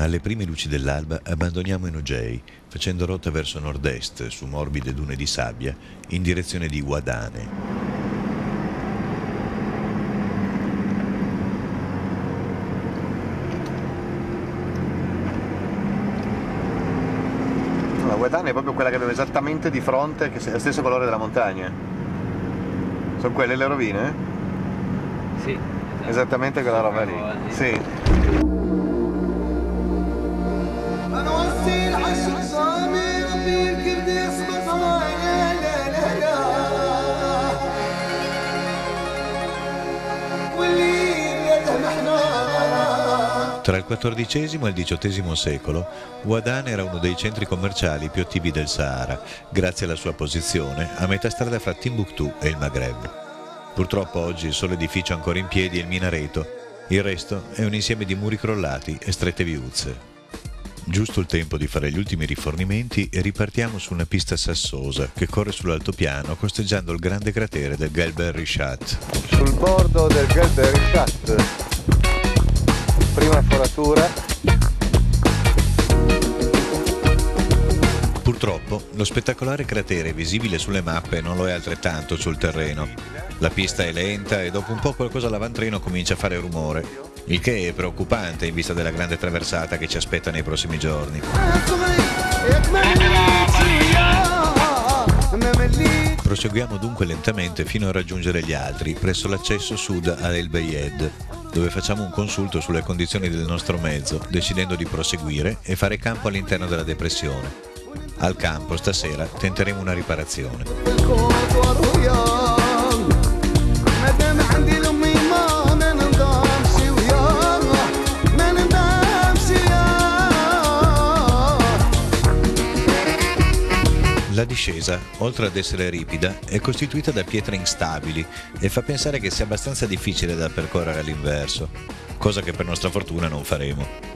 Alle prime luci dell'alba abbandoniamo Enogei, facendo rotta verso nord-est, su morbide dune di sabbia, in direzione di Guadane. La Guadane è proprio quella che avevo esattamente di fronte, che è lo stesso colore della montagna. Sono quelle le rovine? Sì. Esattamente quella roba lì. Sì. Tra il XIV e il XVIII secolo, Ouadan era uno dei centri commerciali più attivi del Sahara, grazie alla sua posizione a metà strada fra Timbuktu e il Maghreb. Purtroppo oggi il solo edificio ancora in piedi è il minareto, il resto è un insieme di muri crollati e strette viuzze. Giusto il tempo di fare gli ultimi rifornimenti e ripartiamo su una pista sassosa che corre sull'altopiano costeggiando il grande cratere del Gelber Rishat. Sul bordo del Gelber Rishat, prima foratura, Purtroppo lo spettacolare cratere visibile sulle mappe non lo è altrettanto sul terreno. La pista è lenta e dopo un po' qualcosa all'avantreno comincia a fare rumore, il che è preoccupante in vista della grande traversata che ci aspetta nei prossimi giorni. Proseguiamo dunque lentamente fino a raggiungere gli altri, presso l'accesso sud a El Bayed, dove facciamo un consulto sulle condizioni del nostro mezzo, decidendo di proseguire e fare campo all'interno della depressione. Al campo stasera tenteremo una riparazione. Discesa, oltre ad essere ripida, è costituita da pietre instabili e fa pensare che sia abbastanza difficile da percorrere all'inverso, cosa che per nostra fortuna non faremo.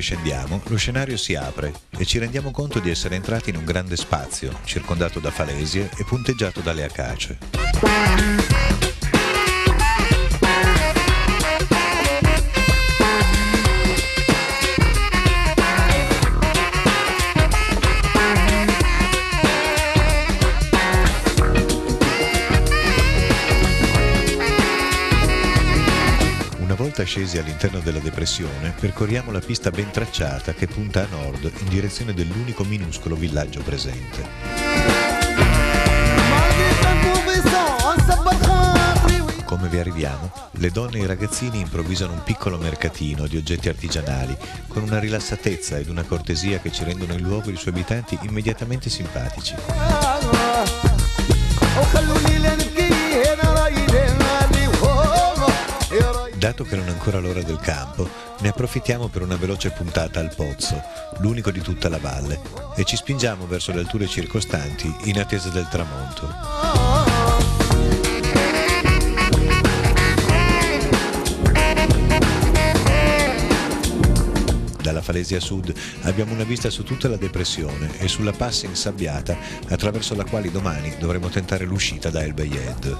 Che scendiamo, lo scenario si apre e ci rendiamo conto di essere entrati in un grande spazio, circondato da falesie e punteggiato dalle acace. volta scesi all'interno della depressione, percorriamo la pista ben tracciata che punta a nord in direzione dell'unico minuscolo villaggio presente. come vi arriviamo, le donne e i ragazzini improvvisano un piccolo mercatino di oggetti artigianali, con una rilassatezza ed una cortesia che ci rendono il luogo e i suoi abitanti immediatamente simpatici. Dato che non è ancora l'ora del campo, ne approfittiamo per una veloce puntata al pozzo, l'unico di tutta la valle, e ci spingiamo verso le alture circostanti in attesa del tramonto. Dalla Falesia Sud abbiamo una vista su tutta la depressione e sulla passa insabbiata attraverso la quale domani dovremo tentare l'uscita da El Bayed.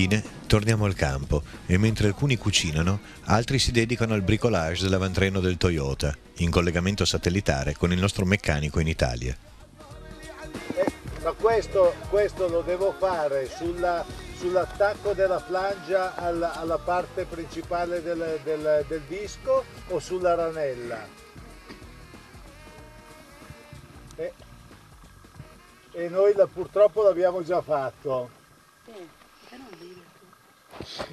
Infine torniamo al campo e mentre alcuni cucinano, altri si dedicano al bricolage dell'avantreno del Toyota, in collegamento satellitare con il nostro meccanico in Italia. ma questo, questo lo devo fare sulla- sull'attacco della flangia alla, alla parte principale del, del- del disco o sulla ranella? Eh, e noi la- purtroppo l'abbiamo già fatto.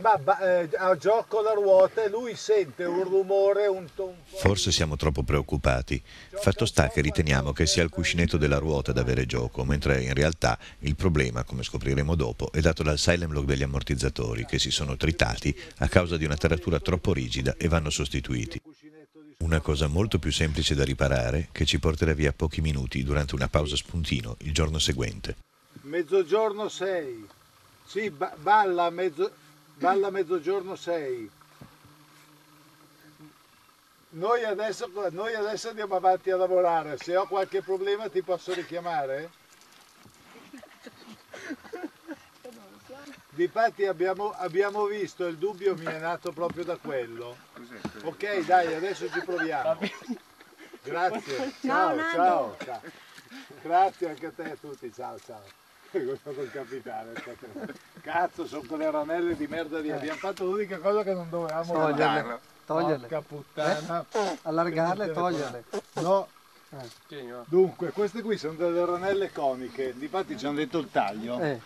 Ma eh, a gioco la ruota e lui sente un rumore, un ton. Forse siamo troppo preoccupati. Fatto sta che riteniamo che sia il cuscinetto della ruota ad avere gioco, mentre in realtà il problema, come scopriremo dopo, è dato dal silent lock degli ammortizzatori che si sono tritati a causa di una taratura troppo rigida e vanno sostituiti. Una cosa molto più semplice da riparare che ci porterà via pochi minuti durante una pausa spuntino il giorno seguente. Mezzogiorno 6. Sì, ba- balla, mezzo, balla mezzogiorno 6. Noi adesso, noi adesso andiamo avanti a lavorare. Se ho qualche problema ti posso richiamare? Difatti abbiamo, abbiamo visto, il dubbio mi è nato proprio da quello. Ok, dai, adesso ci proviamo. Grazie. Ciao, ciao, ciao. Grazie anche a te e a tutti, ciao ciao. Questo col capitano. aspetta. Cazzo, sono quelle ranelle di merda di. Abbiamo fatto l'unica cosa che non dovevamo Toglierle. fare. Toglierle. Porca puttana. Allargarle e toglierle. No. Dunque, queste qui sono delle ranelle coniche, difatti ci hanno detto il taglio. Eh,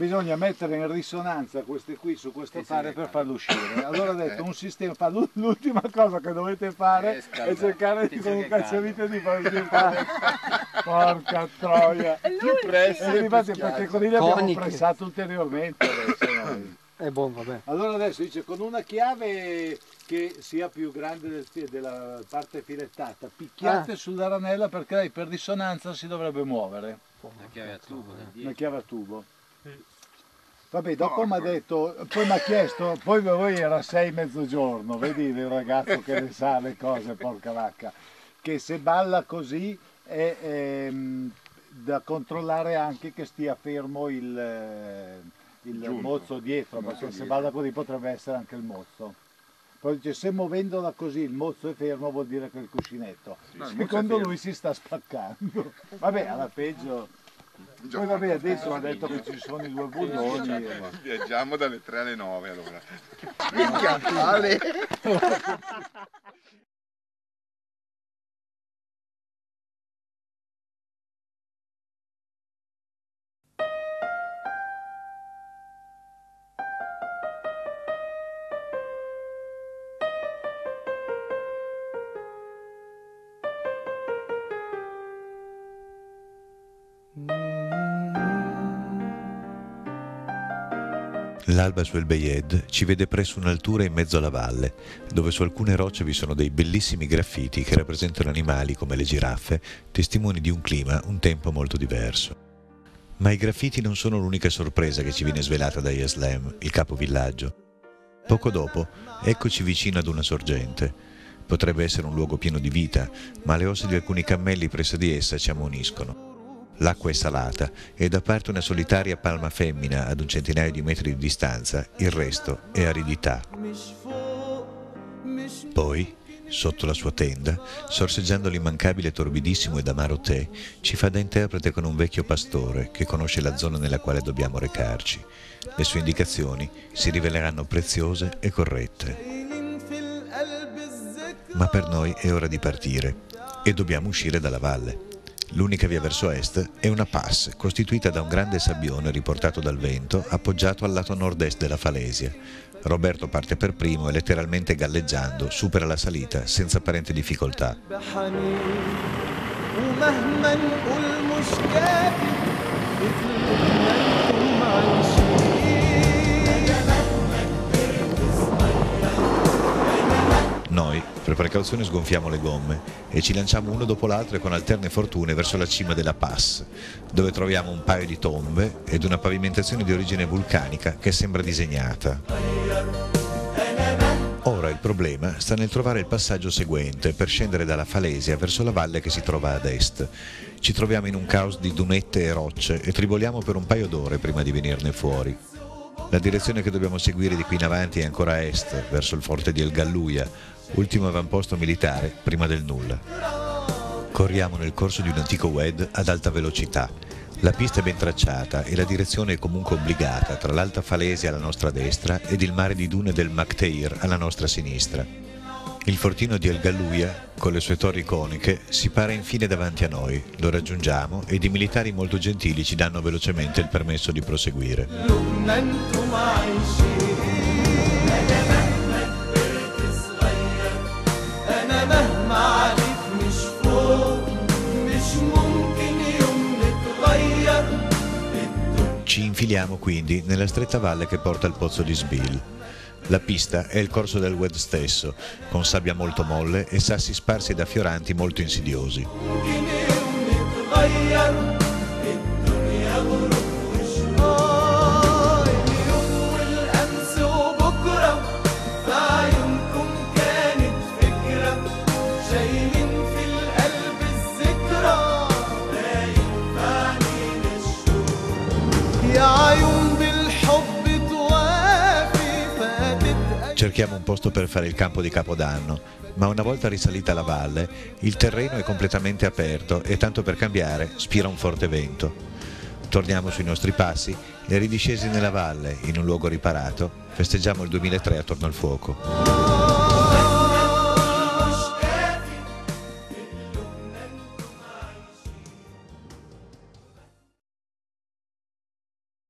Bisogna mettere in risonanza queste qui su questo fare per farlo uscire. Allora ho detto un sistema, fa- l'ultima cosa che dovete fare è cercare di con un cacciavite di farlo uscire. Porca troia! Più presto. Infatti perché con li abbiamo Coniche. pressato ulteriormente adesso noi. è buono, vabbè. Allora adesso dice con una chiave che sia più grande del della parte filettata, picchiate sulla ranella perché lei per risonanza si dovrebbe muovere. La chiave a tubo Una chiave a tubo. Vabbè, dopo mi ha detto, poi mi ha chiesto, poi voi era sei mezzogiorno, vedi il ragazzo che ne sa le cose, porca vacca, che se balla così è ehm, da controllare anche che stia fermo il, eh, il mozzo dietro, perché se balla così potrebbe essere anche il mozzo. Poi dice, se muovendola così il mozzo è fermo vuol dire che è il cuscinetto. Secondo lui si sta spaccando. Vabbè, alla peggio... Poi vabbè, adesso ha detto che ci sono i due bulloni. e- Viaggiamo dalle 3 alle 9 allora. L'alba su El Bayed ci vede presso un'altura in mezzo alla valle, dove su alcune rocce vi sono dei bellissimi graffiti che rappresentano animali come le giraffe, testimoni di un clima, un tempo molto diverso. Ma i graffiti non sono l'unica sorpresa che ci viene svelata da Yaslam, il capovillaggio. Poco dopo, eccoci vicino ad una sorgente. Potrebbe essere un luogo pieno di vita, ma le ossa di alcuni cammelli presso di essa ci ammoniscono. L'acqua è salata e da parte una solitaria palma femmina ad un centinaio di metri di distanza, il resto è aridità. Poi, sotto la sua tenda, sorseggiando l'immancabile torbidissimo ed amaro tè, ci fa da interprete con un vecchio pastore che conosce la zona nella quale dobbiamo recarci. Le sue indicazioni si riveleranno preziose e corrette. Ma per noi è ora di partire e dobbiamo uscire dalla valle. L'unica via verso est è una pass costituita da un grande sabbione riportato dal vento appoggiato al lato nord-est della falesia. Roberto parte per primo e letteralmente galleggiando supera la salita senza apparente difficoltà. Precauzione, sgonfiamo le gomme e ci lanciamo uno dopo l'altro e con alterne fortune verso la cima della pass, dove troviamo un paio di tombe ed una pavimentazione di origine vulcanica che sembra disegnata. Ora il problema sta nel trovare il passaggio seguente per scendere dalla falesia verso la valle che si trova ad est. Ci troviamo in un caos di dunette e rocce e triboliamo per un paio d'ore prima di venirne fuori. La direzione che dobbiamo seguire di qui in avanti è ancora a est, verso il forte di El Galluia, ultimo avamposto militare prima del nulla. Corriamo nel corso di un antico WED ad alta velocità. La pista è ben tracciata e la direzione è comunque obbligata tra l'Alta Falesia alla nostra destra ed il mare di dune del Macteir alla nostra sinistra. Il fortino di El Galluia, con le sue torri coniche, si para infine davanti a noi. Lo raggiungiamo ed i militari molto gentili ci danno velocemente il permesso di proseguire. Infiliamo quindi nella stretta valle che porta al pozzo di Sbil. La pista è il corso del Wed stesso, con sabbia molto molle e sassi sparsi ed affioranti molto insidiosi. Cerchiamo un posto per fare il campo di Capodanno, ma una volta risalita la valle, il terreno è completamente aperto e tanto per cambiare spira un forte vento. Torniamo sui nostri passi e ridiscesi nella valle, in un luogo riparato, festeggiamo il 2003 attorno al fuoco.